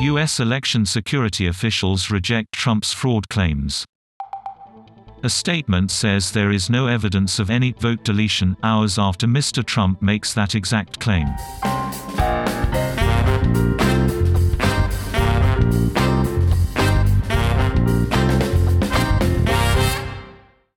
U.S. election security officials reject Trump's fraud claims. A statement says there is no evidence of any vote deletion hours after Mr. Trump makes that exact claim.